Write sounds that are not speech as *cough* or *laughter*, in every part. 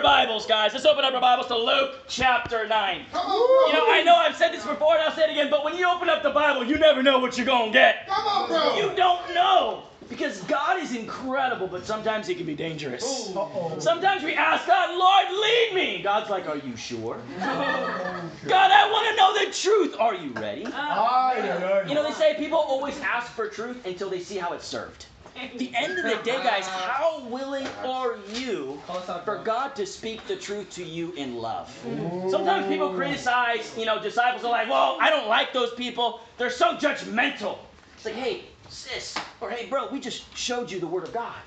our Bibles, guys. Let's open up our Bibles to Luke chapter 9. Come on, You know, I know I've said this before and I'll say it again, but when you open up the Bible, you never know what you're going to get. Come on, bro. You don't know. Because God is incredible, but sometimes He can be dangerous. Sometimes we ask God, Lord, lead me. God's like, Are you sure? God, I want to know the truth. Are you ready? You know, they say people always ask for truth until they see how it's served. At the end of the day, guys, how willing are you for God to speak the truth to you in love? Sometimes people criticize, you know, disciples are like, well, I don't like those people. They're so judgmental. It's like, hey, sis, or hey, bro, we just showed you the Word of God.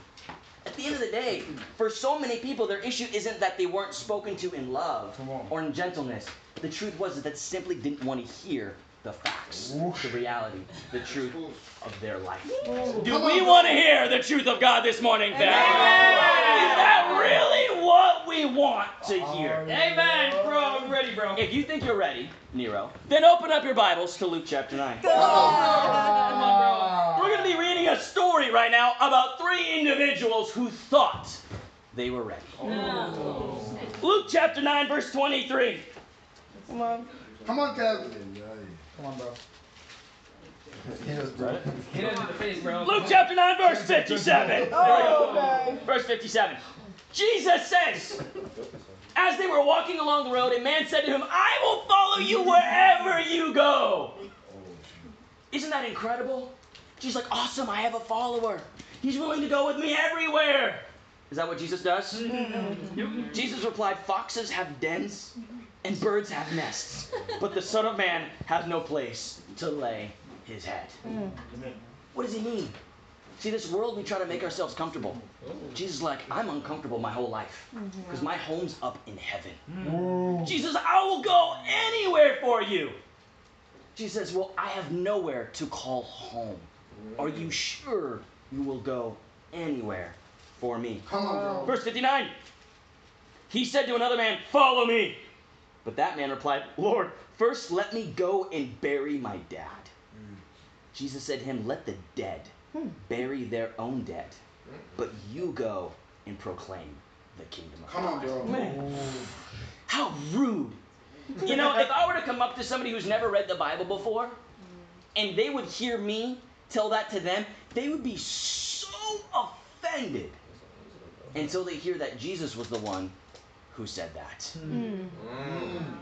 At the end of the day, for so many people, their issue isn't that they weren't spoken to in love or in gentleness. The truth was that they simply didn't want to hear the facts, the reality, the truth of their life. Do we want to hear the truth of God this morning, fam? Is that really what we want to hear? Amen, bro. I'm ready, bro. If you think you're ready, Nero, then open up your Bibles to Luke chapter 9. Come on, bro. We're going to be reading a story right now about three individuals who thought they were ready. Oh. Luke chapter 9, verse 23. Come on. Come on, Kev. Come on, bro. He was bro. Hit him in the face, bro. Luke chapter 9, verse 57. There we go. Oh, okay. Verse 57. Jesus says, as they were walking along the road, a man said to him, I will follow you wherever you go. Isn't that incredible? She's like, awesome, I have a follower. He's willing to go with me everywhere. Is that what Jesus does? *laughs* Jesus replied, Foxes have dens and birds have nests, but the Son of Man has no place to lay his head. What does he mean? See, this world, we try to make ourselves comfortable. Jesus is like, I'm uncomfortable my whole life mm-hmm. because my home's up in heaven. Mm. Jesus, I will go anywhere for you. Jesus says, Well, I have nowhere to call home. Are you sure you will go anywhere for me? Come on, bro. Verse 59. He said to another man, Follow me. But that man replied, Lord, first let me go and bury my dad. Mm. Jesus said to him, Let the dead hmm. bury their own dead, mm. but you go and proclaim the kingdom of Come on, God. bro. How rude. You know, if I were to come up to somebody who's never read the Bible before, mm. and they would hear me tell that to them, they would be so offended until they hear that Jesus was the one who said that. Hmm.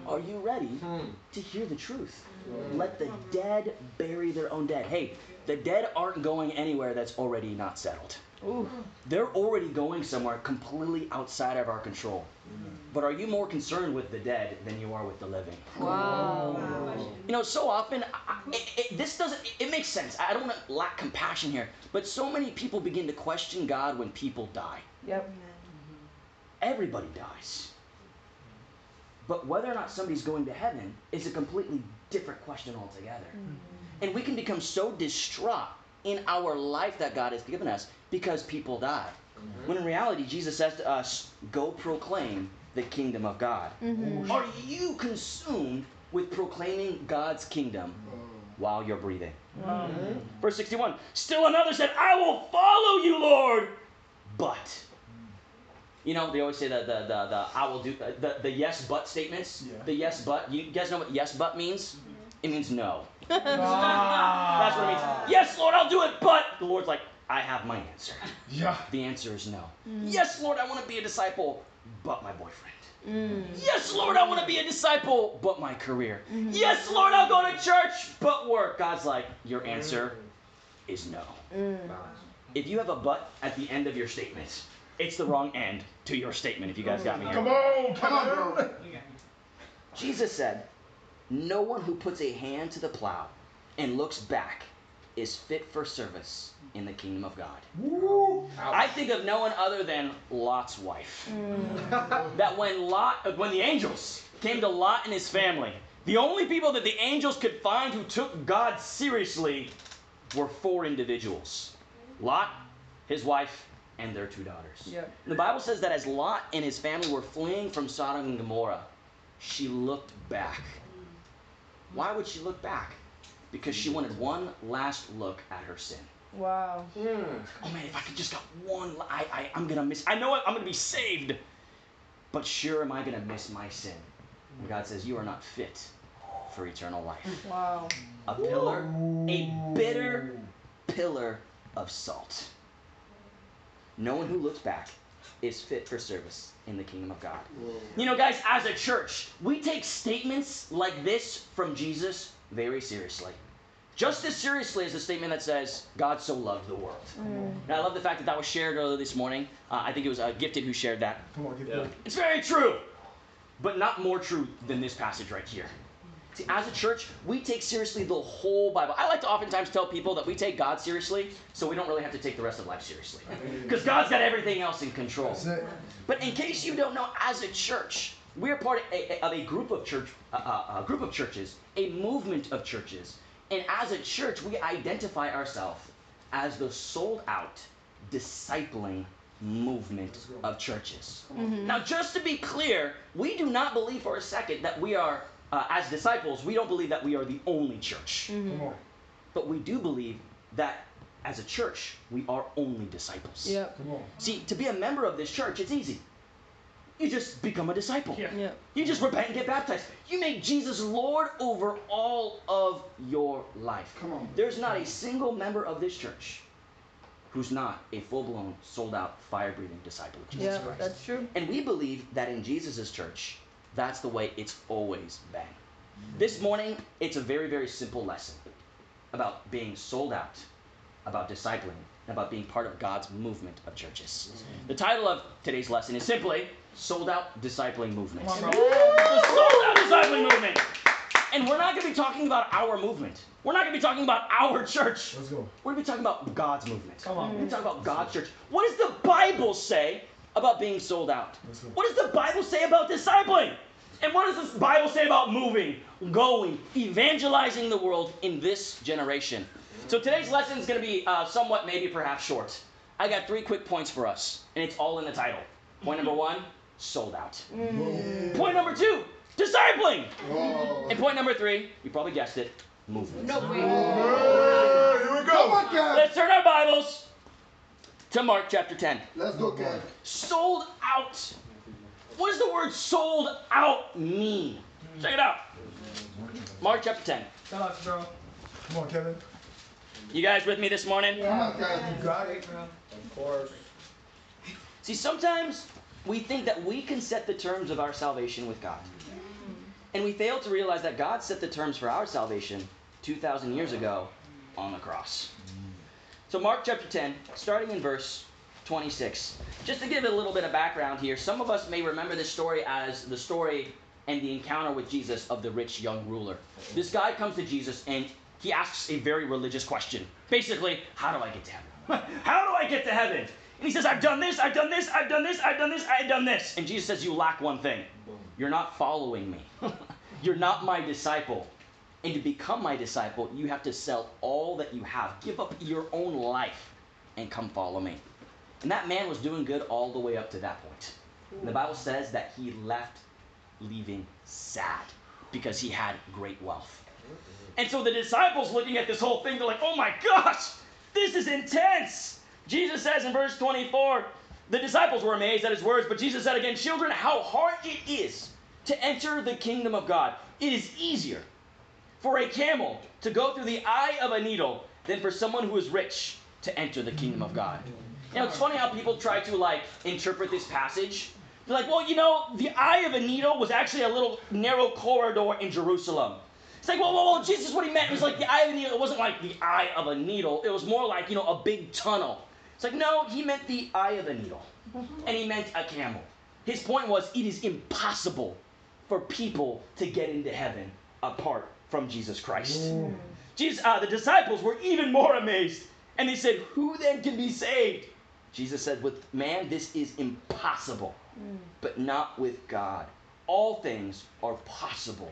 Are you ready hmm. to hear the truth? Let the dead bury their own dead. Hey, the dead aren't going anywhere that's already not settled. Ooh. They're already going somewhere completely outside of our control. Hmm. But are you more concerned with the dead than you are with the living? Wow. You know, so often, I, I- it, it, this doesn't, it, it makes sense. I don't want to lack compassion here. But so many people begin to question God when people die. Yep. Everybody dies. But whether or not somebody's going to heaven is a completely different question altogether. Mm-hmm. And we can become so distraught in our life that God has given us because people die. Mm-hmm. When in reality, Jesus says to us, Go proclaim the kingdom of God. Mm-hmm. Are you consumed with proclaiming God's kingdom mm. while you're breathing? Verse 61 Still another said, I will follow you, Lord, but. You know, they always say that the, the, the I will do the, the yes but statements. Yeah. The yes but. You guys know what yes but means? Mm-hmm. It means no. That's *laughs* *laughs* That's what it means. Ah. Yes, Lord, I'll do it, but the Lord's like, I have my answer. Yeah. The answer is no. Mm. Yes, Lord, I want to be a disciple, but my boyfriend. Mm. Yes, Lord, I want to be a disciple, but my career. Mm-hmm. Yes, Lord, I'll go to church, but work. God's like, your answer mm. is no. If you have a but at the end of your statement, it's the wrong end to your statement, if you guys got me here. Come on, come on, bro. Jesus said, No one who puts a hand to the plow and looks back is fit for service in the kingdom of God. Woo. I think of no one other than Lot's wife. Mm. that when Lot, when the angels came to Lot and his family, the only people that the angels could find who took God seriously were four individuals: Lot, his wife, and their two daughters. Yep. The Bible says that as Lot and his family were fleeing from Sodom and Gomorrah, she looked back. Why would she look back? Because she wanted one last look at her sin. Wow. Hmm. Oh man, if I could just got one, I, I, I'm gonna miss. I know I'm gonna be saved, but sure am I going to miss my sin. And God says, You are not fit for eternal life. Wow. A pillar, a bitter pillar of salt. No one who looks back is fit for service in the kingdom of God. You know, guys, as a church, we take statements like this from Jesus very seriously. Just as seriously as the statement that says, God so loved the world. And I love the fact that that was shared earlier this morning. Uh, I think it was uh, Gifted who shared that. Come on, get Yeah. It's very true, but not more true than this passage right here. See, as a church, we take seriously the whole Bible. I like to oftentimes tell people that we take God seriously, so we don't really have to take the rest of life seriously. *laughs* Because God's got everything else in control. But in case you don't know, as a church, we're part of a, of a group of church, uh, uh, a group of churches, a movement of churches, and as a church, we identify ourselves as the sold out, discipling movement of churches. Now, just to be clear, we do not believe for a second that we are, uh, as disciples, we don't believe that we are the only church. Come on. But we do believe that as a church, we are only disciples. Yep. Come on. See, to be a member of this church, it's easy. You just become a disciple. Yeah. Yep. You just repent and get baptized. You make Jesus Lord over all of your life. Come on. There's not a single member of this church who's not a full blown, sold out, fire breathing disciple of Jesus Yeah, Christ. that's true. And we believe that in Jesus' church, that's the way it's always been. This morning, it's a very, very simple lesson about being sold out, about discipling, about being part of God's movement of churches. The title of today's lesson is simply Sold Out Discipling Movement. On. The sold out discipling movement. And we're not going to be talking about our movement. We're not going to be talking about our church. Let's go. We're going to be talking about God's movement. Come on. We're going to talk about God's church. What does the Bible say about being sold out? What does the Bible say about discipling? And what does the Bible say about moving, going, evangelizing the world in this generation? So today's lesson is going to be uh, somewhat, maybe perhaps short. I got three quick points for us, and it's all in the title. Point number one, sold out. Point number two, discipling. Oh. And point number three, you probably guessed it, movement. Hey, here we go. Come on, Kev. Let's turn our Bibles to Mark chapter 10. Let's go, Kev. Sold out. What does the word sold out mean? Check it out. Mark chapter 10. Tell us, bro. Come on, Kevin. You guys with me this morning? Come on, Kev. You got it, bro. Of course. See, sometimes we think that we can set the terms of our salvation with God. And we fail to realize that God set the terms for our salvation 2,000 years ago on the cross. So, Mark chapter 10, starting in verse 26. Just to give it a little bit of background here, some of us may remember this story as the story and the encounter with Jesus of the rich young ruler. This guy comes to Jesus and he asks a very religious question. Basically, how do I get to heaven? *laughs* how do I get to heaven? And he says, I've done this, I've done this, I've done this, I've done this, I've done this. And Jesus says, You lack one thing. You're not following me. *laughs* You're not my disciple. And to become my disciple, you have to sell all that you have. Give up your own life and come follow me. And that man was doing good all the way up to that point. And the Bible says that he left leaving sad because he had great wealth. And so the disciples looking at this whole thing, they're like, oh my gosh, this is intense. Jesus says in verse 24, the disciples were amazed at his words, but Jesus said again, Children, how hard it is to enter the kingdom of God. It is easier for a camel to go through the eye of a needle than for someone who is rich to enter the kingdom of God. You know, it's funny how people try to like interpret this passage. They're like, well, you know, the eye of a needle was actually a little narrow corridor in Jerusalem. It's like, well, well, well, Jesus, what he meant was like the eye of a needle. It wasn't like the eye of a needle. It was more like, you know, a big tunnel. It's like, no, he meant the eye of a needle. And he meant a camel. His point was, it is impossible for people to get into heaven apart from Jesus Christ. Jesus, uh, the disciples were even more amazed. And they said, Who then can be saved? Jesus said, With man, this is impossible, but not with God. All things are possible.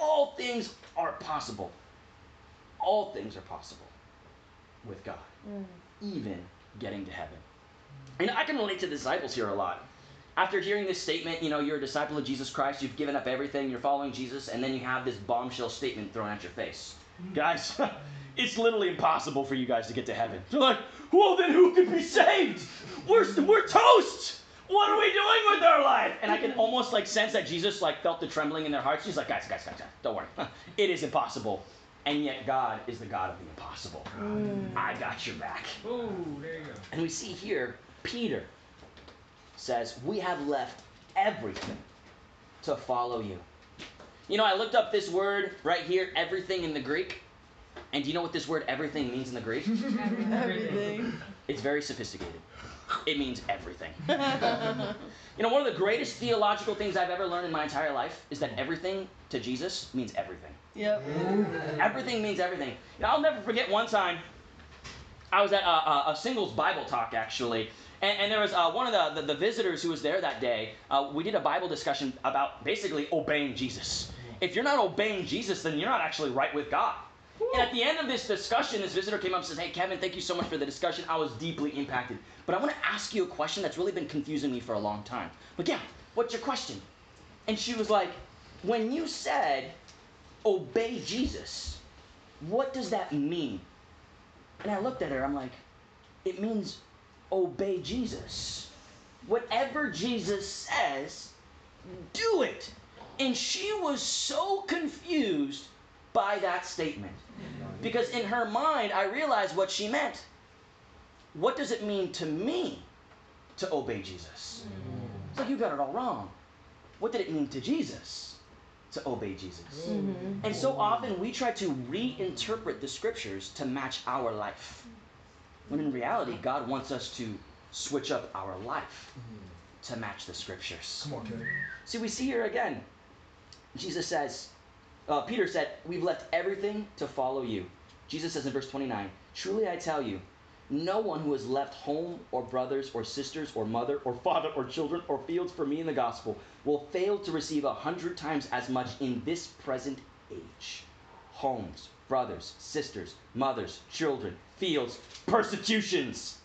All things are possible. All things are possible with God, even getting to heaven. And I can relate to the disciples here a lot. After hearing this statement, you know, you're a disciple of Jesus Christ, you've given up everything, you're following Jesus, and then you have this bombshell statement thrown at your face. Guys, *laughs* it's literally impossible for you guys to get to heaven. They're like, well, then who could be saved? We're, we're toast. What are we doing with our life? And I can almost like sense that Jesus like felt the trembling in their hearts. He's like, guys, guys, guys, guys, don't worry. *laughs* It is impossible. And yet God is the God of the impossible. Mm. I got your back. Ooh, there you go. And we see here, Peter says, We have left everything to follow you. You know, I looked up this word right here, everything in the Greek. And do you know what this word everything means in the Greek? *laughs* Everything. It's very sophisticated. It means everything. *laughs* You know, one of the greatest theological things I've ever learned in my entire life is that everything to Jesus means everything. Yep. Everything means everything. You know, I'll never forget one time I was at a, a, a singles Bible talk actually, and, and there was uh, one of the, the, the visitors who was there that day. Uh, we did a Bible discussion about basically obeying Jesus. If you're not obeying Jesus, then you're not actually right with God. And at the end of this discussion, this visitor came up and says, Hey, Kevin, thank you so much for the discussion. I was deeply impacted. But I want to ask you a question that's really been confusing me for a long time. But yeah, what's your question? And she was like, When you said obey Jesus, what does that mean? And I looked at her, I'm like, It means obey Jesus. Whatever Jesus says, do it. And she was so confused by that statement. Because in her mind, I realized what she meant. What does it mean to me to obey Jesus? It's like you got it all wrong. What did it mean to Jesus to obey Jesus? Mm-hmm. And so often we try to reinterpret the scriptures to match our life. When in reality, God wants us to switch up our life to match the scriptures. Come on, Kevin. See, we see here again, Jesus says, uh, Peter said, We've left everything to follow you. Jesus says in verse 29, Truly I tell you, no one who has left home or brothers or sisters or mother or father or children or fields for me in the gospel will fail to receive a hundred times as much in this present age. Homes, brothers, sisters, mothers, children, fields, persecutions,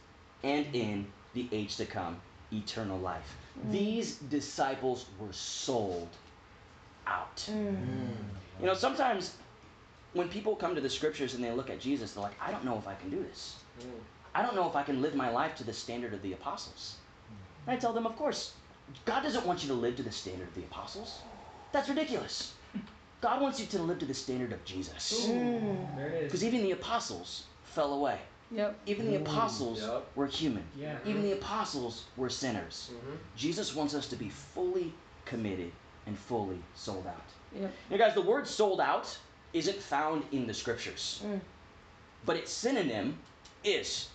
and in the age to come, eternal life. Mm. These disciples were sold out. Mm. You know, sometimes when people come to the scriptures and they look at Jesus, they're like, I don't know if I can do this. Mm. I don't know if I can live my life to the standard of the apostles. And I tell them, of course, God doesn't want you to live to the standard of the apostles. That's ridiculous. *laughs* God wants you to live to the standard of Jesus. There it is. Because even the apostles fell away. Yep. Even the apostles Yep. were human. Yeah. Even the apostles were sinners. Mhm. Jesus wants us to be fully committed and fully sold out. Yep. You know, guys, the word sold out isn't found in the scriptures, Mm. but its synonym is.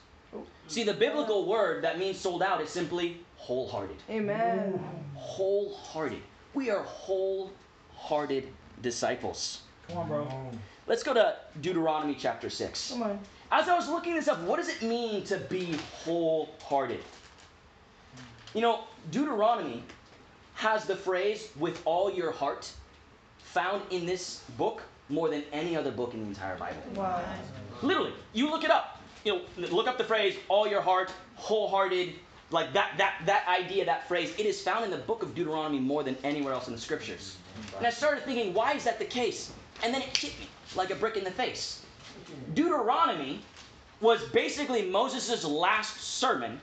See, the biblical word that means sold out is simply wholehearted. Amen. Wholehearted. We are wholehearted disciples. Come on, bro. Let's go to Deuteronomy chapter 6. Come on. As I was looking this up, what does it mean to be wholehearted? You know, Deuteronomy has the phrase with all your heart found in this book more than any other book in the entire Bible. Wow. Literally, you look it up. You know, look up the phrase all your heart, wholehearted, like that that that idea, that phrase, it is found in the book of Deuteronomy more than anywhere else in the scriptures. And I started thinking, why is that the case? And then it hit me like a brick in the face. Deuteronomy was basically Moses' last sermon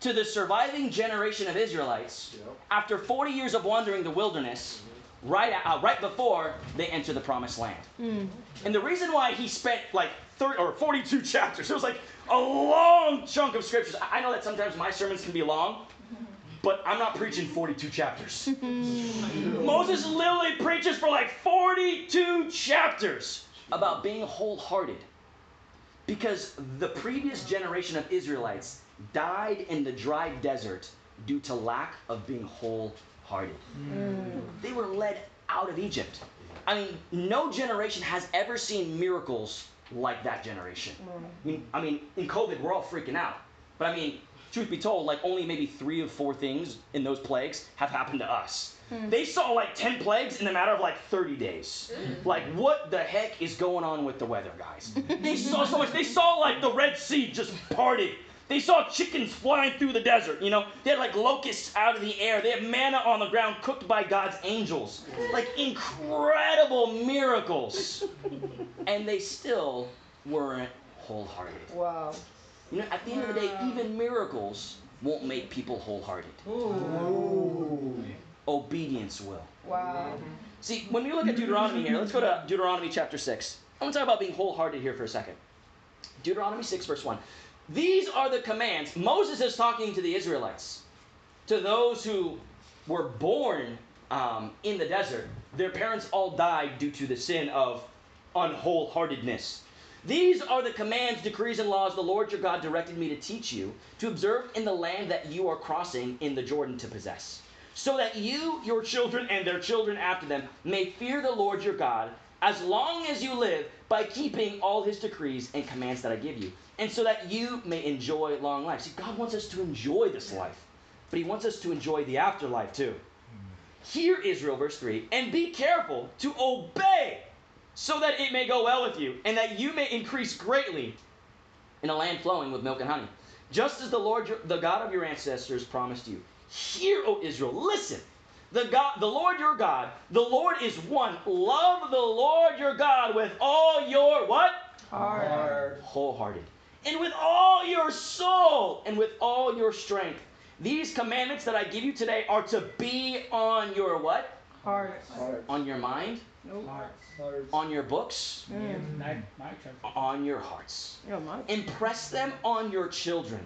to the surviving generation of Israelites Yep. after 40 years of wandering the wilderness, mm-hmm. right, uh, right before they enter the promised land. Mm. And the reason why he spent like 30 or 42 *laughs* chapters, it was like a long chunk of scriptures. I I know that sometimes my sermons can be long, mm-hmm. but I'm not preaching 42 chapters. Mm-hmm. Moses literally preaches for like 42 chapters about being wholehearted because the previous generation of Israelites died in the dry desert due to lack of being wholehearted. Mm. They were led out of Egypt. I mean, no generation has ever seen miracles like that generation. I mean, I mean, in COVID, we're all freaking out. But I mean, truth be told, like only maybe three of four things in those plagues have happened to us. Hmm. They saw like 10 plagues in a matter of like 30 days. Like, what the heck is going on with the weather, guys? *laughs* They saw so much. They saw like the Red Sea just parted. They saw chickens flying through the desert, you know? They had like locusts out of the air. They had manna on the ground cooked by God's angels. Like incredible miracles. *laughs* And they still weren't wholehearted. Wow. You know, at the end of the day, even miracles won't make people wholehearted. Ooh. Obedience will. Wow. See, when we look at Deuteronomy here, let's go to Deuteronomy chapter 6. I want to talk about being wholehearted here for a second. Deuteronomy 6, verse 1. These are the commands. Moses is talking to the Israelites, to those who were born um, in the desert. Their parents all died due to the sin of unwholeheartedness. These are the commands, decrees, and laws the Lord your God directed me to teach you to observe in the land that you are crossing in the Jordan to possess, so that you, your children, and their children after them may fear the Lord your God as long as you live by keeping all his decrees and commands that I give you, and so that you may enjoy long life. See, God wants us to enjoy this life, but he wants us to enjoy the afterlife too. Hmm. Hear Israel, verse 3, and be careful to obey so that it may go well with you, and that you may increase greatly in a land flowing with milk and honey. Just as the Lord, your, the God of your ancestors, promised you. Hear, O Israel, listen. The God, the Lord your God, the Lord is one. Love the Lord your God with all your what? Hard. Wholehearted. And with all your soul and with all your strength. These commandments that I give you today are to be on your what? Hard. Heart. On your mind, Nope. Hearts. Heart. on your books, Mm. My, my on your hearts. Yeah, my. Impress them on your children.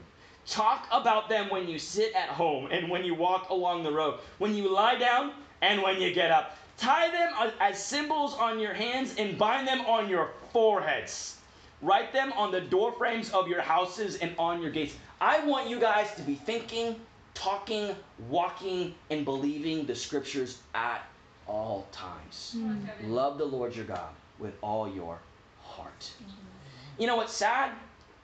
Talk about them when you sit at home and when you walk along the road, when you lie down and when you get up. Tie them as- as symbols on your hands and bind them on your foreheads. Write them on the doorframes of your houses and on your gates. I want you guys to be thinking, talking, walking, and believing the scriptures at all times. Mm-hmm. Love the Lord your God with all your heart. Mm-hmm. You know what's sad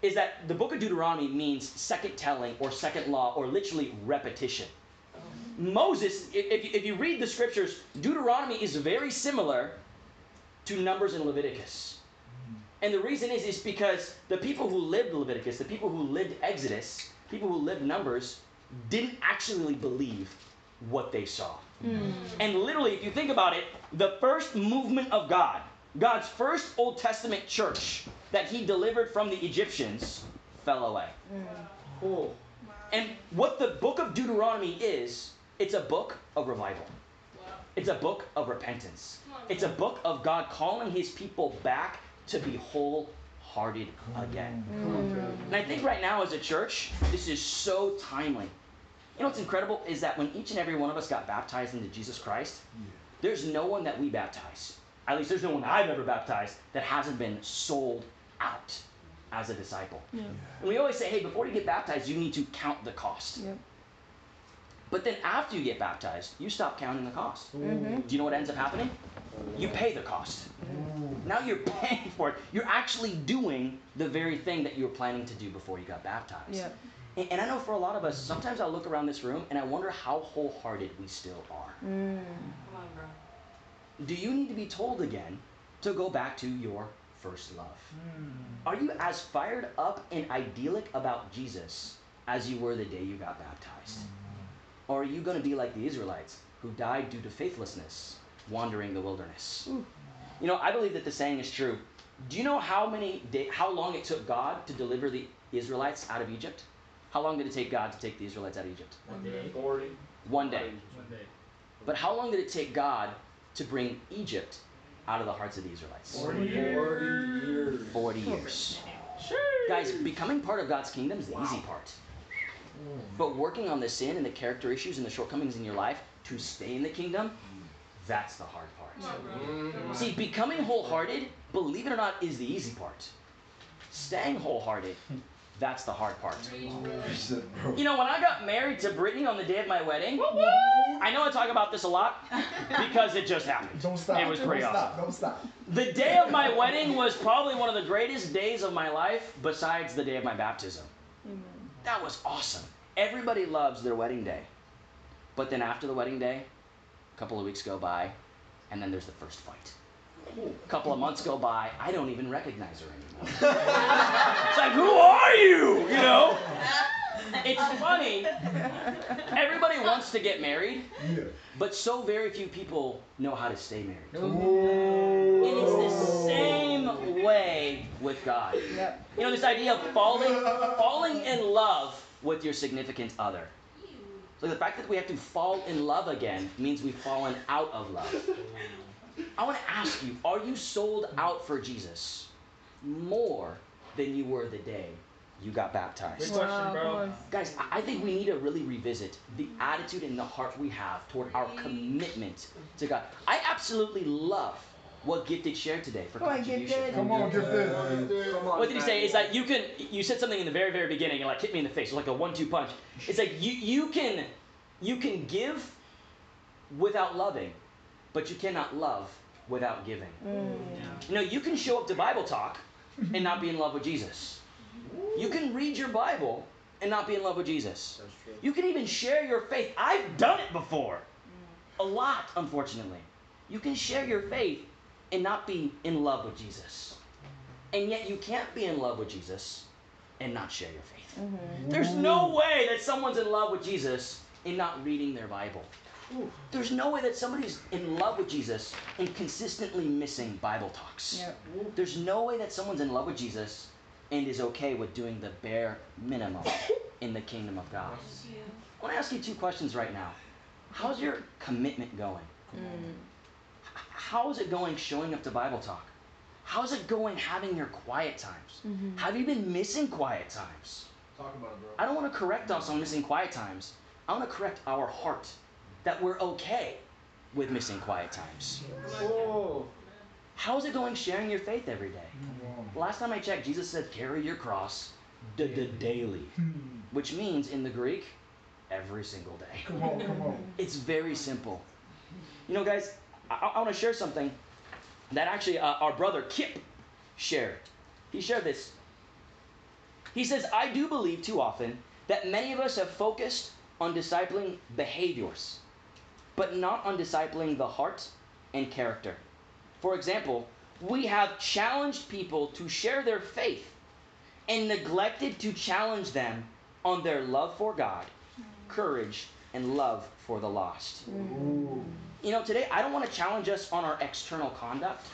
is that the book of Deuteronomy means second telling or second law or literally repetition. Oh. Moses, if, you- if you read the scriptures, Deuteronomy is very similar to Numbers and Leviticus. Mm-hmm. And the reason is, is because the people who lived Leviticus, the people who lived Exodus, people who lived Numbers, didn't actually believe what they saw. And literally, if you think about it, the first movement of God, God's first Old Testament church that he delivered from the Egyptians, fell away. Oh. And what the book of Deuteronomy is, it's a book of revival. It's a book of repentance. It's a book of God calling his people back to be wholehearted again. And I think right now as a church, this is so timely. You know what's incredible is that when each and every one of us got baptized into Jesus Christ, there's no one that we baptize. At least there's no one that I've ever baptized that hasn't been sold out as a disciple. Yeah. And we always say, hey, before you get baptized, you need to count the cost. Yep. But then after you get baptized, you stop counting the cost. Mm-hmm. Do you know what ends up happening? You pay the cost. Now you're *laughs* paying for it. You're actually doing the very thing that you were planning to do before you got baptized. Yep. And, and I know for a lot of us, sometimes I look around this room and I wonder how wholehearted we still are. Mm. Come on, bro. Do you need to be told again to go back to your first love? Are you as fired up and idyllic about Jesus as you were the day you got baptized? Or are you going to be like the Israelites who died due to faithlessness, wandering the wilderness? You know, I believe that the saying is true. Do you know how many day, how long it took God to deliver the Israelites out of Egypt? How long did it take God to take the Israelites out of Egypt? One day. Forty. One day. One day. But how long did it take God to bring Egypt out of the hearts of the Israelites? Forty years. 40 years. Guys, becoming part of God's kingdom is the easy part. But working on the sin and the character issues and the shortcomings in your life to stay in the kingdom, that's the hard part. Mm-hmm. See, becoming wholehearted, believe it or not, is the easy part. Staying wholehearted, that's the hard part. *laughs* You know, when I got married to Brittany on the day of my wedding, I know I talk about this a lot *laughs* because it just happened. Don't stop. It was pretty Don't awesome. stop. Don't stop. The day of my wedding was probably one of the greatest days of my life besides the day of my baptism. Amen. That was awesome. Everybody loves their wedding day. But then after the wedding day, a couple of weeks go by, and then there's the first fight. A couple of months go by, I don't even recognize her anymore. *laughs* it's like, who are you? You know? *laughs* It's funny. Everybody *laughs* wants to get married, Yeah. but so very few people know how to stay married. Ooh. And it's the same way with God. Yep. You know, this idea of falling, falling in love with your significant other. So the fact that we have to fall in love again means we've fallen out of love. I want to ask you, are you sold out for Jesus more than you were the day you got Good baptized? question, bro. Guys, I- I think we need to really revisit the attitude and the heart we have toward our commitment to God. I absolutely love what Gifted shared today for Come on, contribution. Gifted. Come on, Gifted. Come on, What did he say? Matthew. It's like you can. You said something in the very, very beginning, and like hit me in the face. It was like a one-two punch. It's like you you can you can give without loving, but you cannot love without giving. Mm. Mm. You know, you can show up to Bible talk and not be in love with Jesus. You can read your Bible and not be in love with Jesus. That's true. You can even share your faith. I've done it before. Mm. A lot, unfortunately. You can share your faith and not be in love with Jesus. And yet you can't be in love with Jesus and not share your faith. Mm-hmm. There's no way that someone's in love with Jesus and not reading their Bible. There's no way that somebody's in love with Jesus and consistently missing Bible talks. Yep. There's no way that someone's in love with Jesus and is okay with doing the bare minimum in the kingdom of God. I want to ask you two questions right now. How's your commitment going? H- How is it going showing up to Bible talk? How's it going having your quiet times? Mm-hmm. Have you been missing quiet times? Talk about it, bro. I don't want to correct us on missing quiet times. I want to correct our heart that we're okay with missing quiet times. Oh, How's it going sharing your faith every day? Last time I checked, Jesus said, carry your cross daily, which means in the Greek, every single day. Come on, come on. *laughs* It's very simple. You know, guys, I, I want to share something that actually uh, our brother Kip shared. He shared this. He says, I do believe too often that many of us have focused on discipling behaviors, but not on discipling the heart and character. For example, we have challenged people to share their faith and neglected to challenge them on their love for God, courage, and love for the lost. Ooh. You know, today I don't want to challenge us on our external conduct.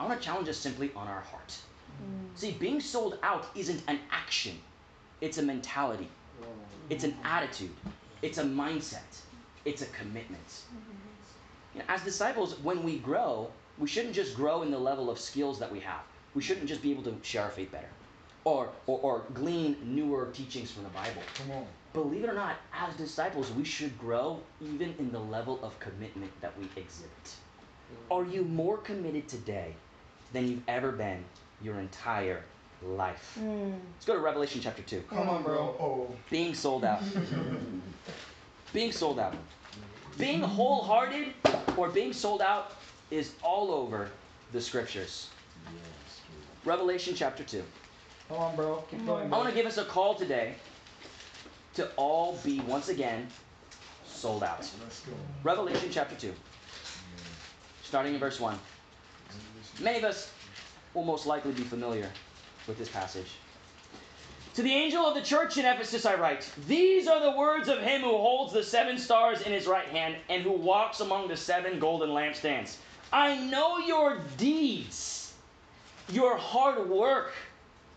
I want to challenge us simply on our heart. Mm. See, being sold out isn't an action, it's a mentality, it's an attitude, it's a mindset, it's a commitment. You know, as disciples, when we grow, we shouldn't just grow in the level of skills that we have. We shouldn't just be able to share our faith better or, or, or glean newer teachings from the Bible. Come on. Believe it or not, as disciples, we should grow even in the level of commitment that we exhibit. Are you more committed today than you've ever been your entire life? Hmm. Let's go to Revelation chapter 2. Come on, bro. Oh. Being sold out. *laughs* being sold out. Being wholehearted or being sold out is all over the scriptures. Revelation chapter 2. Come on, bro. Keep mm-hmm. going. I want to give us a call today to all be once again sold out. Let's go. Revelation chapter 2, starting in verse 1. Many of us will most likely be familiar with this passage. To the angel of the church in Ephesus I write, These are the words of him who holds the seven stars in his right hand and who walks among the seven golden lampstands. I know your deeds, your hard work,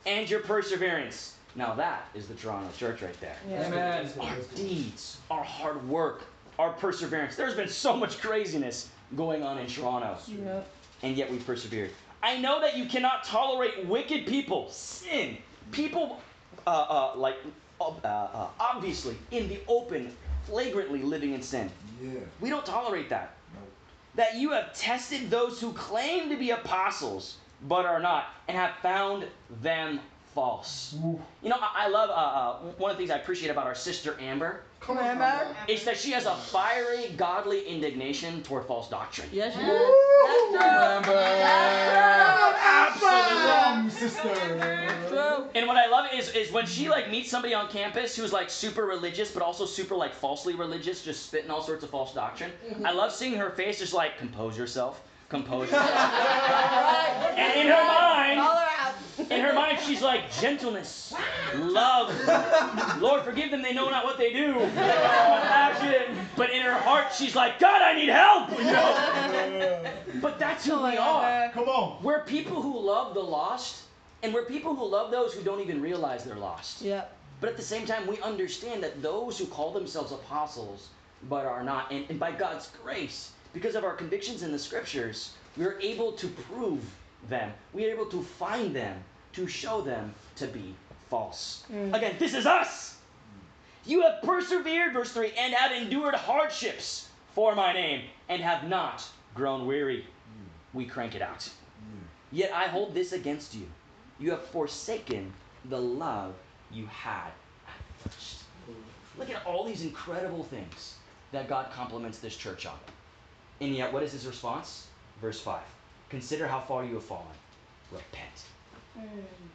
and your perseverance. Now that is the Toronto church right there Amen. our deeds, our hard work, our perseverance. There's been so much craziness going on in Toronto, Yep. and yet we persevered. I know that you cannot tolerate wicked people, sin, people uh, uh, like uh, uh, obviously in the open, flagrantly living in sin. Yeah. We don't tolerate that. That you have tested those who claim to be apostles but are not, and have found them false. Ooh. You know, I, I love uh, uh, one of the things I appreciate about our sister Amber Come on, on, bro. bro. that she has a fiery, godly indignation toward false doctrine. Yes, she Woo! That's true. That's Come, sister. true. True. And what I love is is when she like meets somebody on campus who's like super religious but also super like falsely religious, just spitting all sorts of false doctrine. Mm-hmm. I love seeing her face just like compose yourself, compose *laughs* yourself. And in her mind, Call her out. In her mind she's like gentleness, love, Lord forgive them, they know not what they do. Action. But in her heart she's like, God, I need help. You *laughs* know? But that's who we are. Come on. We're people who love the lost, and we're people who love those who don't even realize they're lost. Yep. But at the same time, we understand that those who call themselves apostles but are not, and, and by God's grace, because of our convictions in the scriptures, we are able to prove them. We are able to find them, to show them to be false. Mm. Again, this is us. You have persevered, verse 3, and have endured hardships for my name, and have not grown weary. We crank it out. Yet I hold this against you. You have forsaken the love you had at first. Look at all these incredible things that God compliments this church on. And yet, what is his response? Verse 5 Consider how far you have fallen. Repent. Mm.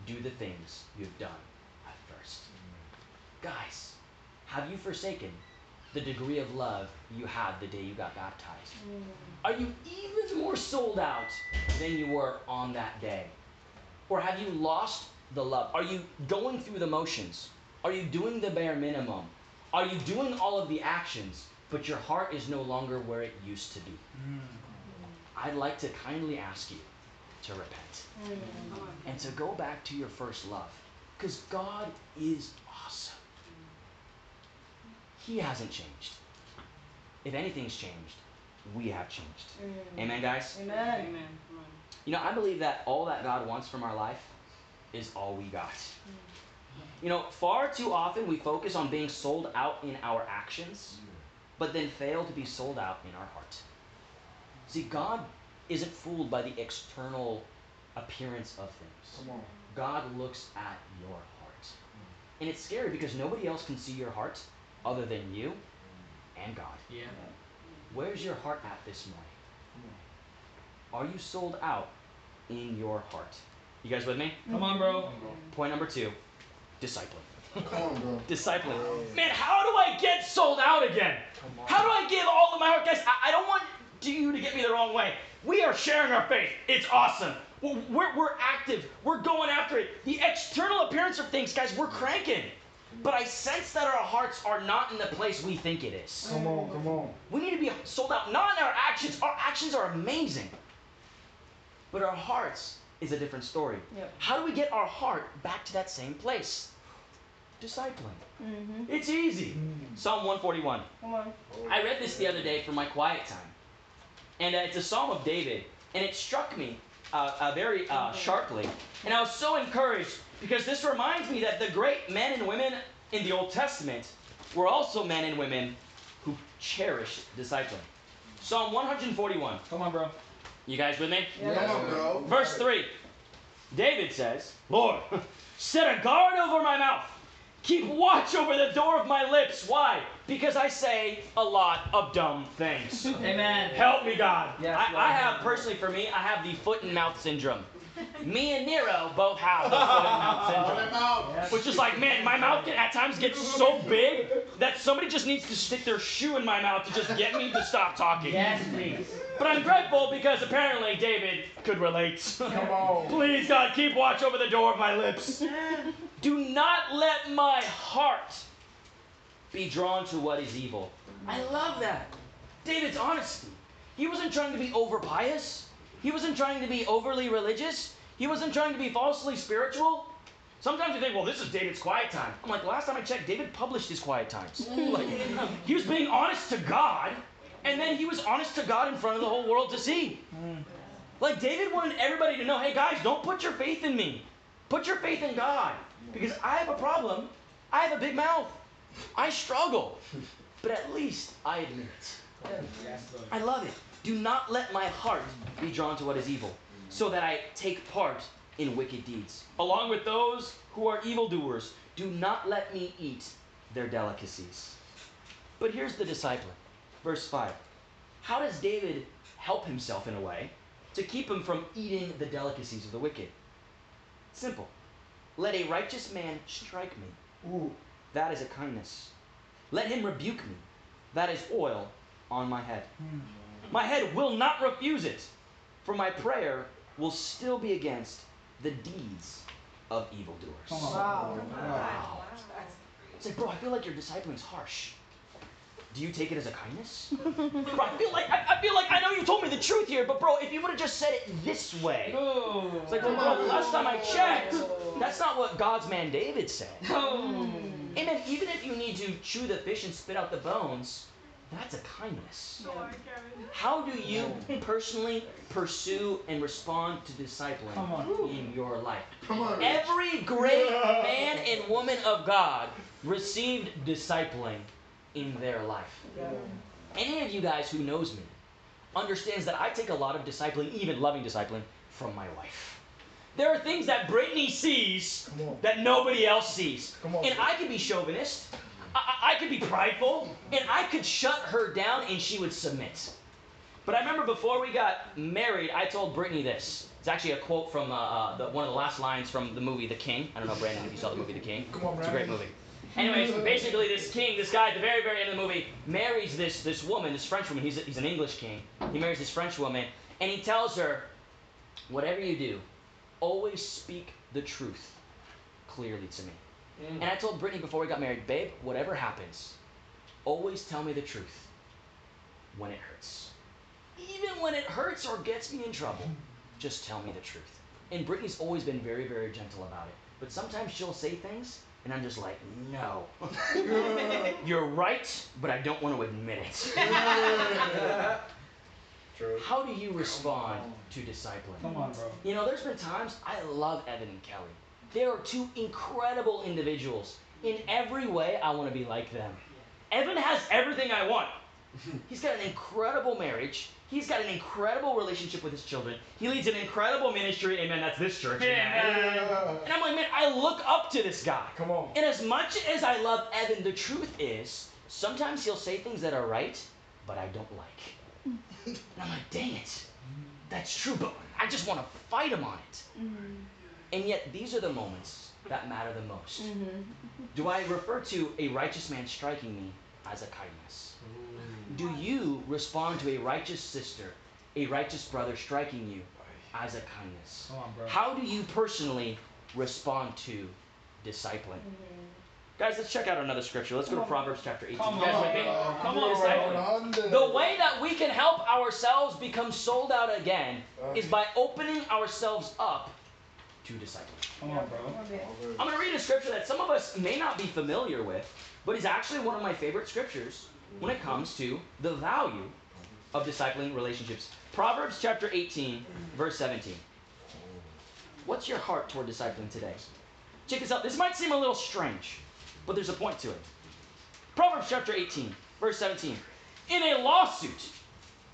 Do the things you've done at first. Mm. Guys, have you forsaken the degree of love you had the day you got baptized? Mm. Are you even more sold out than you were on that day? Or have you lost the love? Are you going through the motions? Are you doing the bare minimum? Are you doing all of the actions, but your heart is no longer where it used to be? I'd like to kindly ask you to repent mm. and to go back to your first love. Because God is awesome. He hasn't changed. If anything's changed, we have changed. Mm. Amen, guys? Amen. You know, I believe that all that God wants from our life is all we got. Mm. You know, far too often we focus on being sold out in our actions, but then fail to be sold out in our heart. See, God isn't fooled by the external appearance of things. Come on. God looks at your heart. Mm. And it's scary because nobody else can see your heart other than you and God. Yeah. Where's your heart at this morning? Are you sold out in your heart? You guys with me? Come on, bro. Point number two discipling. Come on, bro. *laughs* Discipling. Man, how do I get sold out again? How do I give all of my heart? Guys, I, I don't want you to get me the wrong way. We are sharing our faith. It's awesome. We're, we're, we're active. We're going after it. The external appearance of things, guys, we're cranking. But I sense that our hearts are not in the place we think it is. Come on, come on. We need to be sold out, not in our actions. Our actions are amazing. But our hearts is a different story. Yep. How do we get our heart back to that same place? Discipling. Mm-hmm. It's easy. Psalm 141. Come on. I read this the other day for my quiet time. And uh, it's a psalm of David. And it struck me uh, uh, very uh, sharply. And I was so encouraged because this reminds me that the great men and women in the Old Testament were also men and women who cherished discipling. Psalm 141. Come on, bro. You guys with me? Yeah. Come on, bro. Verse 3. David says, Lord, *laughs* set a guard over my mouth. Keep watch over the door of my lips. Why? Because I say a lot of dumb things. *laughs* Amen. Help me, God. Yes, I, Lord. I have, personally, for me, I have the foot and mouth syndrome. Me and Nero both have the foot and mouth *laughs* syndrome. Come out. Yes. Which is like, man, my mouth can at times get so big that somebody just needs to stick their shoe in my mouth to just get me to stop talking. Yes, please. But I'm grateful because apparently David could relate. Come *laughs* on. Please, God, keep watch over the door of my lips. Do not let my heart be drawn to what is evil. I love that. David's honesty. He wasn't trying to be over pious. He wasn't trying to be overly religious. He wasn't trying to be falsely spiritual. Sometimes you think, well, this is David's quiet time. I'm like, last time I checked, David published his quiet times. *laughs* like, mm. he was being honest to God, and then he was honest to God in front of the whole world to see. Mm. Like David wanted everybody to know, hey guys, don't put your faith in me. Put your faith in God. Because I have a problem. I have a big mouth. I struggle. But at least I admit it. I love it. Do not let my heart be drawn to what is evil, so that I take part in wicked deeds. Along with those who are evildoers, do not let me eat their delicacies. But here's the discipline. Verse 5. How does David help himself in a way to keep him from eating the delicacies of the wicked? Simple. Let a righteous man strike me. Ooh. That is a kindness. Let him rebuke me. That is oil on my head. My head will not refuse it, for my prayer will still be against the deeds of evildoers. Come. Wow. Wow. It's like, bro, I feel like your discipling's harsh. Do you take it as a kindness? *laughs* bro, I feel like I, I feel like I know you told me the truth here, but bro, if you would have just said it this way. Oh. It's like, well, bro, last time I checked, that's not what God's man David said. Amen. Even if you need to chew the fish and spit out the bones, that's a kindness. How do you personally pursue and respond to discipling Come on. in your life? Come on. Every great man and woman of God received discipling in their life. Any of you guys who knows me understands that I take a lot of discipling, even loving discipling, from my wife. There are things that Brittany sees that nobody else sees. Come on. And I could be chauvinist, I, I I could be prideful, and I could shut her down and she would submit. But I remember before we got married, I told Brittany this. It's actually a quote from uh, uh, the, one of the last lines from the movie The King. I don't know, Brandon, if you saw the movie The King. Come on, It's a great movie. Anyways, basically, this king, this guy at the very, very end of the movie, marries this this woman, this French woman. He's, a, he's an English king. He marries this French woman, and he tells her, whatever you do, always speak the truth clearly to me. Mm. And I told Brittany before we got married, babe, whatever happens, always tell me the truth when it hurts. Even when it hurts or gets me in trouble, just tell me the truth. And Brittany's always been very, very gentle about it. But sometimes she'll say things, and I'm just like, no. *laughs* You're right, but I don't want to admit it. *laughs* True. How do you respond to discipling? Come on, bro. You know, there's been times I love Evan and Kelly. They are two incredible individuals. In every way, I want to be like them. Evan has everything I want. *laughs* He's got an incredible marriage. He's got an incredible relationship with his children. He leads an incredible ministry. Amen. That's this church. Amen. And I'm like, man, I look up to this guy. Come on. And as much as I love Evan, the truth is, sometimes he'll say things that are right, but I don't like. And I'm like, dang it. That's true, but I just want to fight him on it. And yet, these are the moments that matter the most. Do I refer to a righteous man striking me as a kindness? Do you respond to a righteous sister, a righteous brother striking you as a kindness? On. How do you personally respond to discipling? Guys, let's check out another scripture. Let's go to Proverbs chapter 18. Come You guys on, with? Come on, discipling. around. The way that we can help ourselves become sold out again Uh. is by opening ourselves up to discipling. Come on, bro. I'm going to read a scripture that some of us may not be familiar with, but is actually one of my favorite scriptures when it comes to the value of discipling relationships. Proverbs chapter 18, verse 17. What's your heart toward discipling today? Check this out. This might seem a little strange, but there's a point to it. Proverbs chapter 18, verse 17. In a lawsuit,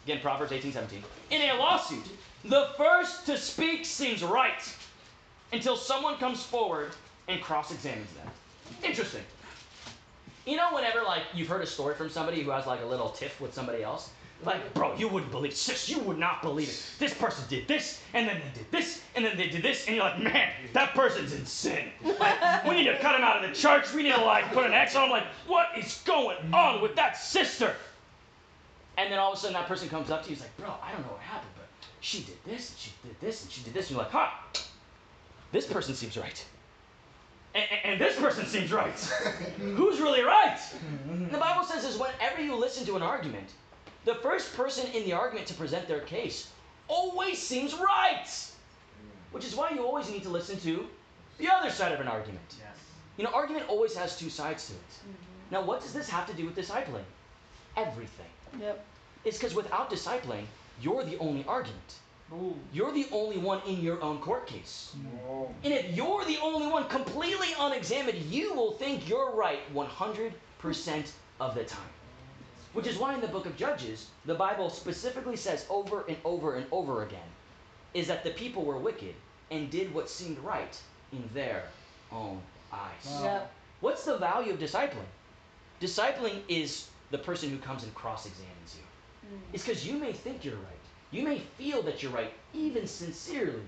again, Proverbs 18, 17. In a lawsuit, the first to speak seems right until someone comes forward and cross examines them. Interesting. You know, whenever like you've heard a story from somebody who has like a little tiff with somebody else, like, bro, you wouldn't believe, sis, you would not believe it. This person did this, and then they did this, and then they did this, and you're like, man, that person's in sin. Like, *laughs* we need to cut him out of the church. We need to like put an X on him. Like, what is going on with that sister? And then all of a sudden that person comes up to you, he's like, bro, I don't know what happened, but she did this, and she did this, and she did this, and you're like, huh, this person seems right. And, and- and this person seems right. *laughs* Who's really right? The Bible says is whenever you listen to an argument, the first person in the argument to present their case always seems right. Which is why you always need to listen to the other side of an argument. Yes. You know, argument always has two sides to it. Mm-hmm. Now, what does this have to do with discipling? Everything. Yep. It's because without discipling, you're the only argument. Ooh. You're the only one in your own court case. Oh. And if you're the only one completely unexamined, you will think you're right 100% of the time. Which is why in the book of Judges, the Bible specifically says over and over and over again is that the people were wicked and did what seemed right in their own eyes. Wow. What's the value of discipling? Discipling is the person who comes and cross examines you. Mm. It's because you may think you're right. You may feel that you're right, even sincerely,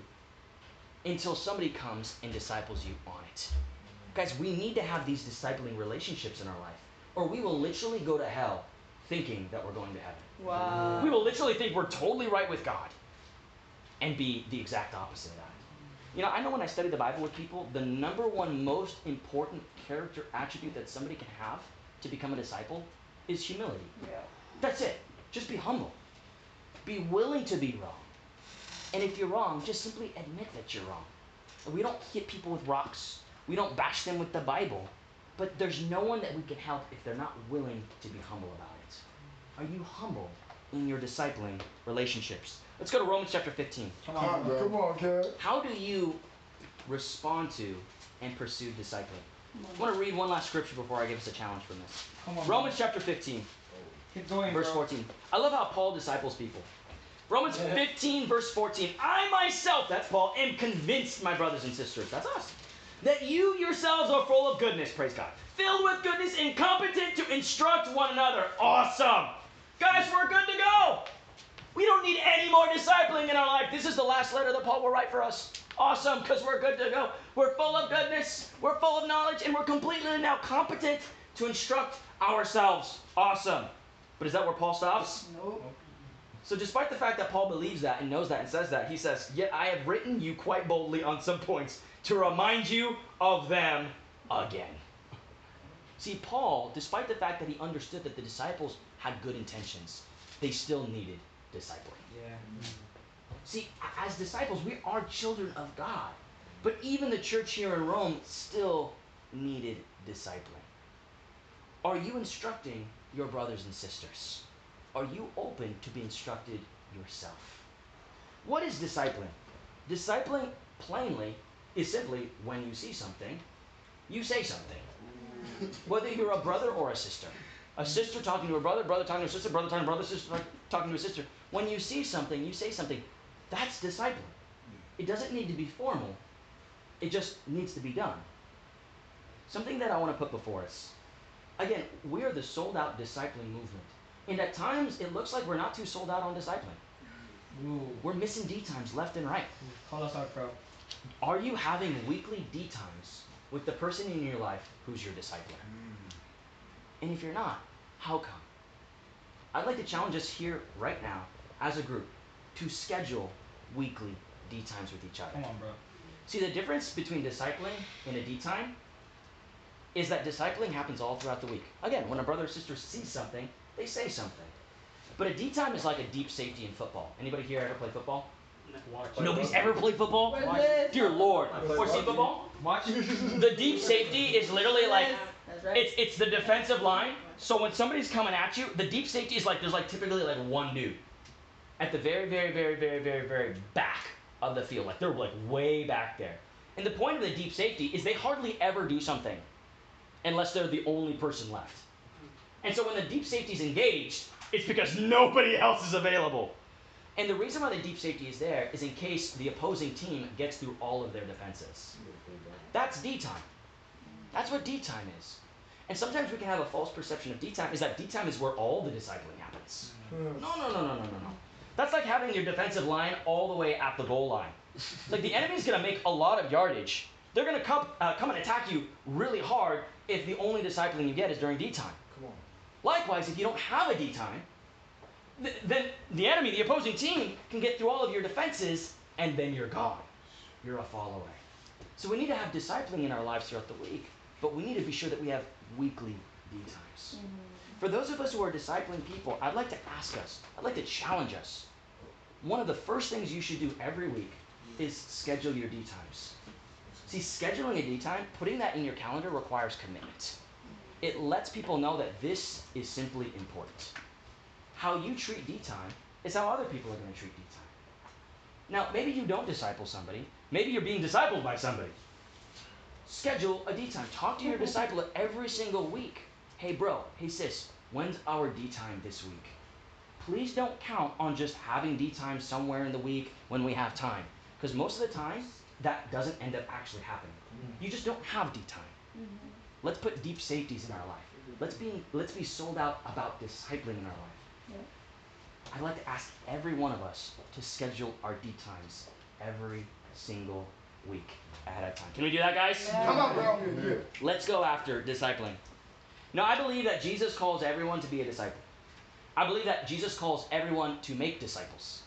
until somebody comes and disciples you on it. Guys, we need to have these discipling relationships in our life, or we will literally go to hell thinking that we're going to heaven. Wow. We will literally think we're totally right with God and be the exact opposite of that. You know, I know when I study the Bible with people, the number one most important character attribute that somebody can have to become a disciple is humility. Yeah. That's it. Just be humble. Be willing to be wrong. And if you're wrong, just simply admit that you're wrong. We don't hit people with rocks. We don't bash them with the Bible. But there's no one that we can help if they're not willing to be humble about it. Are you humble in your discipling relationships? Let's go to Romans chapter 15. Come Come on, on, bro. come on, kid. How do you respond to and pursue discipling? I want to read one last scripture before I give us a challenge from this. Come on. Romans chapter 15, Keep going, verse bro. 14. I love how Paul disciples people. Romans 15, verse 14. I myself, that's Paul, am convinced, my brothers and sisters, that's us, that you yourselves are full of goodness, praise God, filled with goodness and competent to instruct one another. Awesome. Guys, we're good to go. We don't need any more discipling in our life. This is the last letter that Paul will write for us. Awesome, because we're good to go. We're full of goodness, we're full of knowledge, and we're completely now competent to instruct ourselves. Awesome. But is that where Paul stops? Nope. So, despite the fact that Paul believes that and knows that and says that, he says, Yet I have written you quite boldly on some points to remind you of them again. See, Paul, despite the fact that he understood that the disciples had good intentions, they still needed discipling. Yeah. See, as disciples, we are children of God. But even the church here in Rome still needed discipling. Are you instructing your brothers and sisters? Are you open to be instructed yourself? What is discipling? Discipling, plainly, is simply when you see something, you say something. *laughs* Whether you're a brother or a sister. A sister talking to a brother, brother talking to a sister, brother talking to a brother, sister talking to a sister. When you see something, you say something. That's discipling. It doesn't need to be formal, it just needs to be done. Something that I want to put before us. Again, we are the sold out discipling movement. And at times, it looks like we're not too sold out on discipling. Ooh. We're missing D times left and right. Call us out, bro. Are you having weekly D times with the person in your life who's your discipler? Mm. And if you're not, how come? I'd like to challenge us here right now as a group to schedule weekly D times with each other. Come on, bro. See, the difference between discipling and a D time is that discipling happens all throughout the week. Again, when a brother or sister sees something, they say something. But a D time is like a deep safety in football. Anybody here ever play football? Nobody's ever played football? What's? Dear Lord. I play Or see football? Watch. The deep safety is literally like That's it's it's the defensive line. So when somebody's coming at you, the deep safety is like there's like typically like one dude at the very very very very very very back of the field. Like they're like way back there. And the point of the deep safety is they hardly ever do something unless they're the only person left. And so when the deep safety is engaged, it's because nobody else is available. And the reason why the deep safety is there is in case the opposing team gets through all of their defenses. That's D time. That's what D time is. And sometimes we can have a false perception of D time is that D time is where all the discipling happens. No, no, no, no, no, no, no. That's like having your defensive line all the way at the goal line. *laughs* Like the enemy's gonna make a lot of yardage. They're gonna come, uh, come and attack you really hard if the only discipling you get is during D time. Come on. Likewise, if you don't have a D time, th- then the enemy, the opposing team, can get through all of your defenses, and then you're gone. You're a fall away. So we need to have discipling in our lives throughout the week, but we need to be sure that we have weekly D times. Mm-hmm. For those of us who are discipling people, I'd like to ask us, I'd like to challenge us. One of the first things you should do every week is schedule your D times. See, scheduling a D time, putting that in your calendar requires commitment. It lets people know that this is simply important. How you treat D time is how other people are going to treat D time. Now, maybe you don't disciple somebody. Maybe you're being discipled by somebody. Schedule a D time. Talk to your mm-hmm. disciple every single week. Hey, bro. Hey, sis. When's our D time this week? Please don't count on just having D time somewhere in the week when we have time. Because most of the time, that doesn't end up actually happening. Mm-hmm. You just don't have D time. Mm-hmm. Let's put deep safeties in our life. Let's be let's be sold out about discipling in our life. I'd like to ask every one of us to schedule our D times every single week ahead of time. Can we do that, guys? Yeah. Come on, bro. Yeah. Let's go after discipling. Now, I believe that Jesus calls everyone to be a disciple. I believe that Jesus calls everyone to make disciples.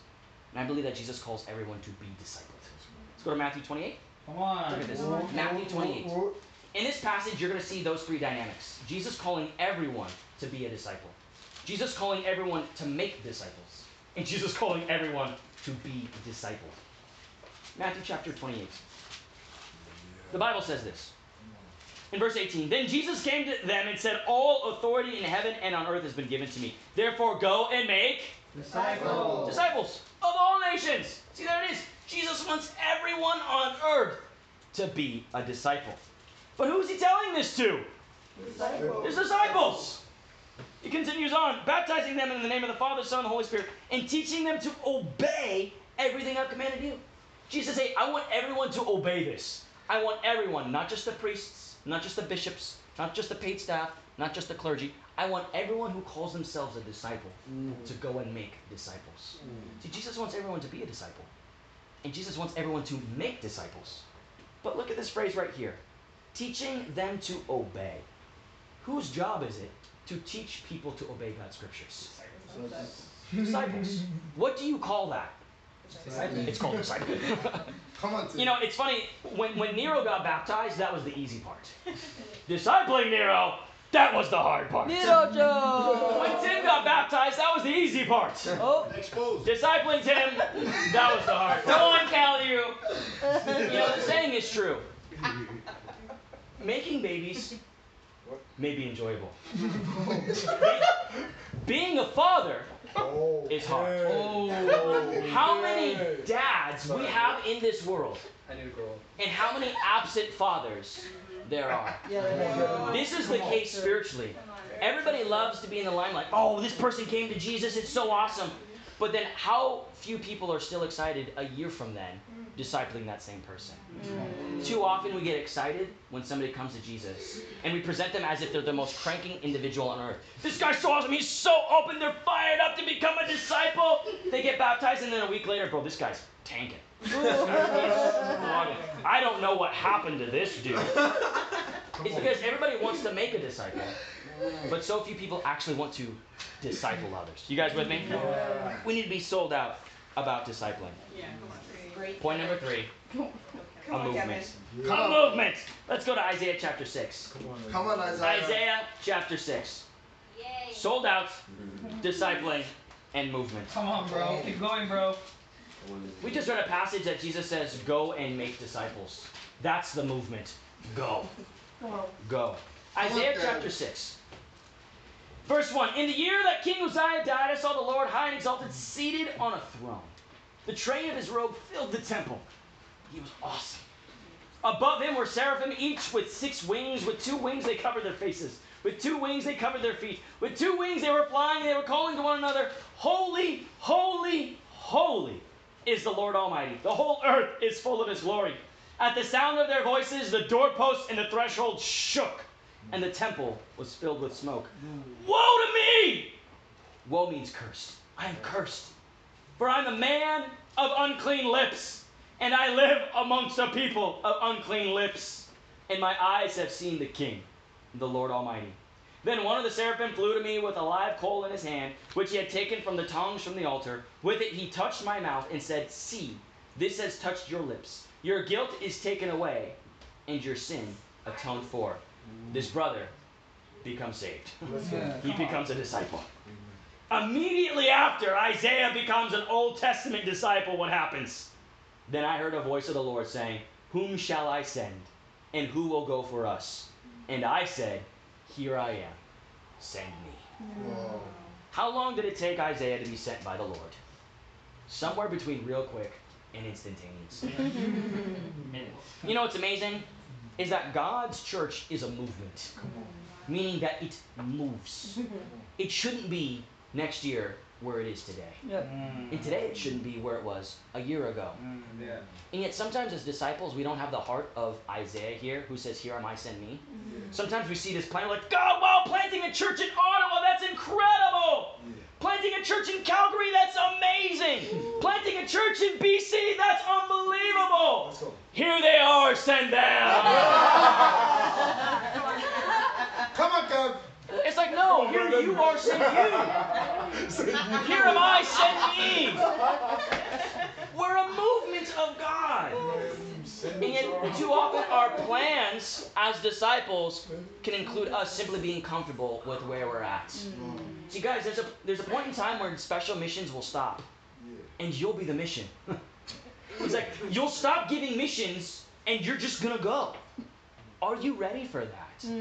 And I believe that Jesus calls everyone to be discipled. Let's go to Matthew 28. Come on. Look at this. Whoa, Matthew whoa, 28. whoa. In this passage, you're going to see those three dynamics Jesus calling everyone to be a disciple, Jesus calling everyone to make disciples, and Jesus calling everyone to be discipled. Matthew chapter 28. The Bible says this In verse 18, then Jesus came to them and said, All authority in heaven and on earth has been given to me. Therefore, go and make Disciple. disciples of all nations. See, there it is. Jesus wants everyone on earth to be a disciple. But who's he telling this to? His disciples. He continues on, baptizing them in the name of the Father, Son, and the Holy Spirit, and teaching them to obey everything I've commanded you. Jesus said, I want everyone to obey this. I want everyone, not just the priests, not just the bishops, not just the paid staff, not just the clergy. I want everyone who calls themselves a disciple mm. to go and make disciples. Mm. See, Jesus wants everyone to be a disciple. And Jesus wants everyone to make disciples. But look at this phrase right here teaching them to obey. Whose job is it to teach people to obey God's scriptures? Disciples. What do you call that? It's called disciple. *laughs* Come on, Tim. you know, it's funny, when, when Nero got baptized, that was the easy part. *laughs* Discipling Nero, that was the hard part. Nero *laughs* Joe. When Tim got baptized, that was the easy part. Oh, Exposed. Discipling Tim, that was the hard part. Go on, Cal, you. You know, the saying is true. Making babies may be enjoyable. Being a father Oh, is hard. Oh. How many dads we have in this world, I need to grow and how many absent fathers there are? yeah. This is the case spiritually. Everybody loves to be in the limelight. Oh, this person came to Jesus, it's so awesome. But then, how few people are still excited a year from then, discipling that same person? Mm. Too often we get excited when somebody comes to Jesus and we present them as if they're the most cranking individual on earth. This guy's so awesome, he's so open, they're fired up to become a disciple. They get baptized, and then a week later, bro, this guy's tanking. *laughs* I don't know what happened to this dude. *laughs* It's because everybody wants to make a disciple, but so few people actually want to disciple others. You guys with me? We need to be sold out about discipling. Great. Point number three a movement. A Come on. movement. Let's go to Isaiah chapter 6. Come on, Isaiah. Isaiah chapter 6. Sold out, discipling, and movement. Come on, bro. Keep going, bro. We just read a passage that Jesus says, Go and make disciples. That's the movement. Go. Go. Isaiah chapter 6. Verse 1 In the year that King Uzziah died, I saw the Lord high and exalted, seated on a throne. The train of his robe filled the temple. He was awesome. Above him were seraphim, each with six wings. With two wings they covered their faces. With two wings they covered their feet. With two wings they were flying. They were calling to one another, Holy, holy, holy is the Lord Almighty. The whole earth is full of his glory. At the sound of their voices, the doorposts and the threshold shook, and the temple was filled with smoke. Woe to me! Woe means cursed. I am cursed. For I'm a man of unclean lips, and I live amongst a people of unclean lips. And my eyes have seen the King, the Lord Almighty. Then one of the seraphim flew to me with a live coal in his hand, which he had taken from the tongs from the altar. With it he touched my mouth and said, See, this has touched your lips. Your guilt is taken away, and your sin atoned for. This brother becomes saved. He becomes a disciple. Immediately after Isaiah becomes an Old Testament disciple, what happens? Then I heard a voice of the Lord saying, Whom shall I send? And who will go for us? And I said, Here I am. Send me. Whoa. How long did it take Isaiah to be sent by the Lord? Somewhere between real quick and instantaneous. *laughs* Minutes. You know what's amazing? Is that God's church is a movement, meaning that it moves. *laughs* It shouldn't be next year where it is today. Yep. And today it shouldn't be where it was a year ago. Mm, yeah. And yet sometimes as disciples we don't have the heart of Isaiah here who says, Here am I, send me. Sometimes we see this plan, like, God, wow, planting a church in Ottawa, that's incredible! Planting a church in Calgary, that's amazing! Planting a church in BC, that's unbelievable! Let's go. Here they are, send them! *laughs* Come on, Kev. It's like, no, here you are, send you! Here am I, send me! We're a movement of God. And too often, our plans as disciples can include us simply being comfortable with where we're at. See, guys, there's a there's a point in time where special missions will stop, and you'll be the mission. *laughs* it's like you'll stop giving missions, and you're just gonna go. Are you ready for that? That?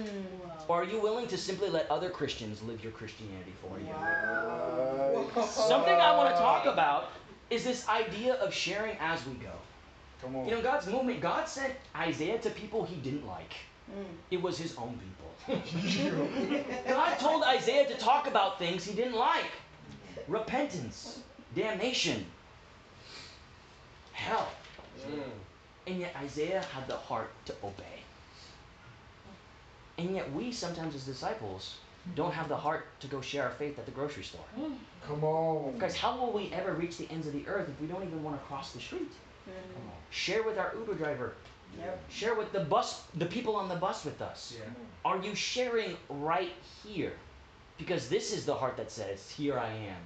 Or mm. are you willing to simply let other Christians live your Christianity for you? Something I want to talk about is this idea of sharing as we go. Come on. You know, God's movement, God sent Isaiah to people he didn't like. Mm. It was his own people. *laughs* God told Isaiah to talk about things he didn't like repentance, damnation, hell. Mm. And yet Isaiah had the heart to obey. And yet we sometimes as disciples don't have the heart to go share our faith at the grocery store. Come on. Guys, how will we ever reach the ends of the earth if we don't even want to cross the street? Mm-hmm. Come on, Share with our Uber driver. Yep. Share with the bus, the people on the bus with us. Yeah. Are you sharing right here? Because this is the heart that says, Here I am,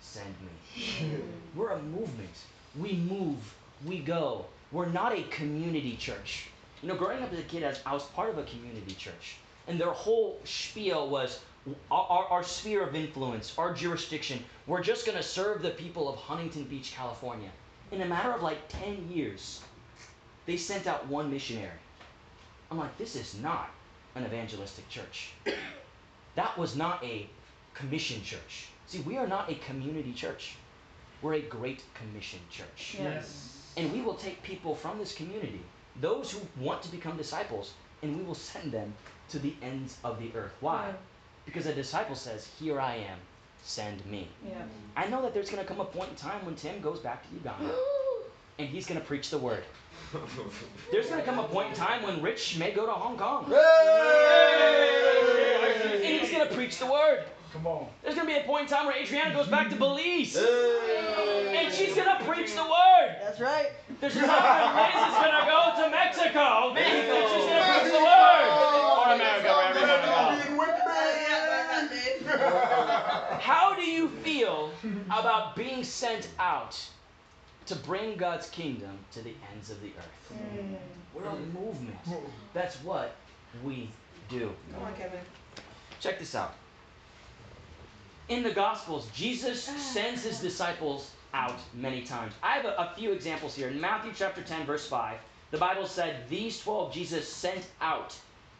send me. Mm-hmm. We're a movement. We move, we go. We're not a community church. You know, growing up as a kid, as I was part of a community church, and their whole spiel was our, our, our sphere of influence, our jurisdiction. We're just going to serve the people of Huntington Beach, California. In a matter of like 10 years, they sent out one missionary. I'm like, this is not an evangelistic church. That was not a commission church. See, we are not a community church. We're a great commission church. Yes. And we will take people from this community, those who want to become disciples, and we will send them to the ends of the earth. Why? Yeah. Because a disciple says, Here I am, send me. Yeah. I know that there's going to come a point in time when Tim goes back to Uganda *gasps* and he's going to preach the word. There's going to come a point in time when Rich may go to Hong Kong and he's going to preach the word. Come on. There's going to be a point in time where Adriana goes back to Belize and she's going to preach the word. That's right. There's a time when Liz is going to go to Mexico and she's going to preach the word. Or America, wherever you want to go. *laughs* How do you feel about being sent out to bring God's kingdom to the ends of the earth? Hmm. We're a hmm. movement. Hmm. That's what we do. Come on, Kevin. Check this out. In the Gospels, Jesus ah. sends his disciples out many times. I have a, a few examples here. In Matthew chapter 10, verse 5, the Bible said, These 12 Jesus sent out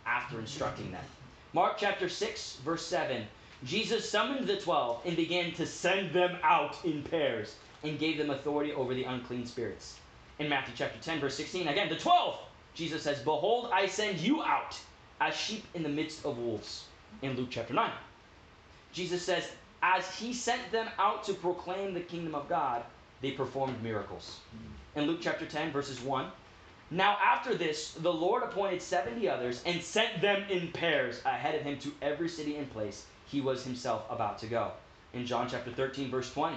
after instructing them. Mark chapter 6, verse 7, Jesus summoned the 12 and began to send them out in pairs and gave them authority over the unclean spirits. In Matthew chapter 10, verse 16, again, the 12, Jesus says, Behold, I send you out as sheep in the midst of wolves. In Luke chapter 9, Jesus says, As he sent them out to proclaim the kingdom of God, they performed miracles. In Luke chapter 10, verses 1, now after this, the Lord appointed 70 others and sent them in pairs ahead of him to every city and place he was himself about to go. In John chapter 13, verse 20,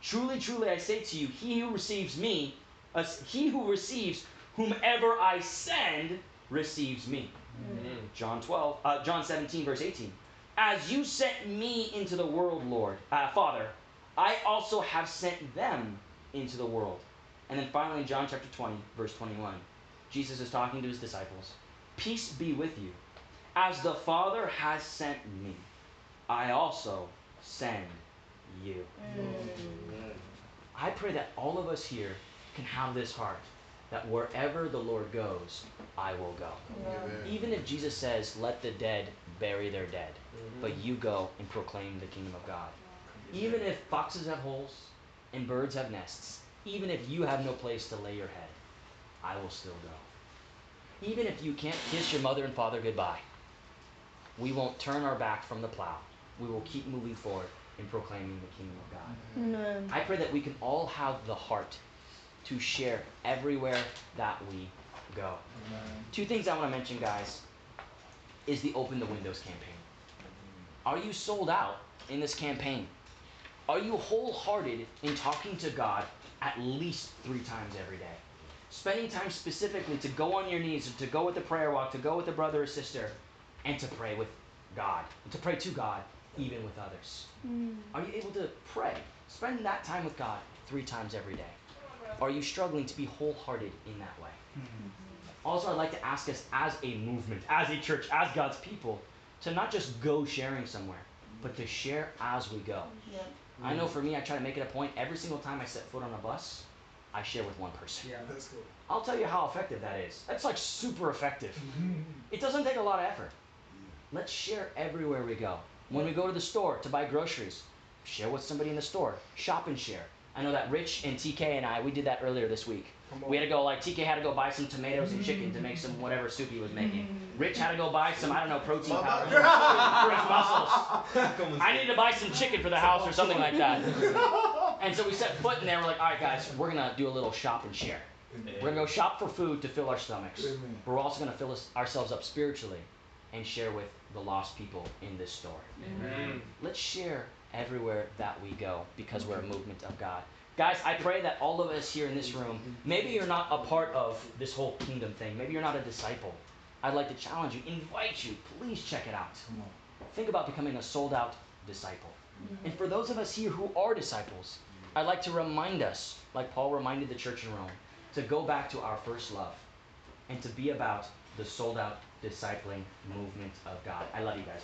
Truly, truly, I say to you, he who receives me, uh, he who receives whomever I send, receives me. John 12, uh, John 17, verse 18. As you sent me into the world, Lord, uh, Father, I also have sent them into the world. And then finally, in John chapter 20, verse 21, Jesus is talking to his disciples. Peace be with you. As the Father has sent me, I also send you. I pray that all of us here can have this heart that wherever the Lord goes, I will go. Even if Jesus says, let the dead bury their dead, but mm. you go and proclaim the kingdom of God. Even if foxes have holes and birds have nests, even if you have no place to lay your head, I will still go. Even if you can't kiss your mother and father goodbye, we won't turn our back from the plow. We will keep moving forward in proclaiming the kingdom of God. Amen. I pray that we can all have the heart to share everywhere that we go. Two things I want to mention, guys, is the Open the Windows campaign. Are you sold out in this campaign? Are you wholehearted in talking to God at least three times every day? Spending time specifically to go on your knees, to go with the prayer walk, to go with a brother or sister, and to pray with God, and to pray to God, even with others. Hmm. Are you able to pray? Spend that time with God three times every day. Are you struggling to be wholehearted in that way? Hmm. Also, I'd like to ask us as a movement, as a church, as God's people, to not just go sharing somewhere, but to share as we go. Yep. I know for me, I try to make it a point every single time I set foot on a bus I share with one person. Yeah. Let's go. I'll tell you how effective that is. That's like super effective. It doesn't take a lot of effort. Let's share everywhere we go. When we go to the store to buy groceries, share with somebody in the store. Shop and share. I know that Rich and TK and I, we did that earlier this week. Come on. We had to go, like, TK had to go buy some tomatoes and chicken to make some whatever soup he was making. Rich had to go buy some, I don't know, protein powder for his muscles. I need to buy some chicken for the house or something like that. And so we set foot in there. We're like, all right, guys, we're gonna do a little shop and share. We're gonna go shop for food to fill our stomachs. Amen. But we're also gonna fill us, ourselves up spiritually and share with the lost people in this store. Amen. Let's share everywhere that we go because we're a movement of God. Guys, I pray that all of us here in this room, maybe you're not a part of this whole kingdom thing. Maybe you're not a disciple. I'd like to challenge you, invite you, please check it out. Think about becoming a sold out disciple. Mm-hmm. And for those of us here who are disciples, mm-hmm. I'd like to remind us, like Paul reminded the church in Rome, to go back to our first love and to be about the sold out discipling movement of God. I love you guys.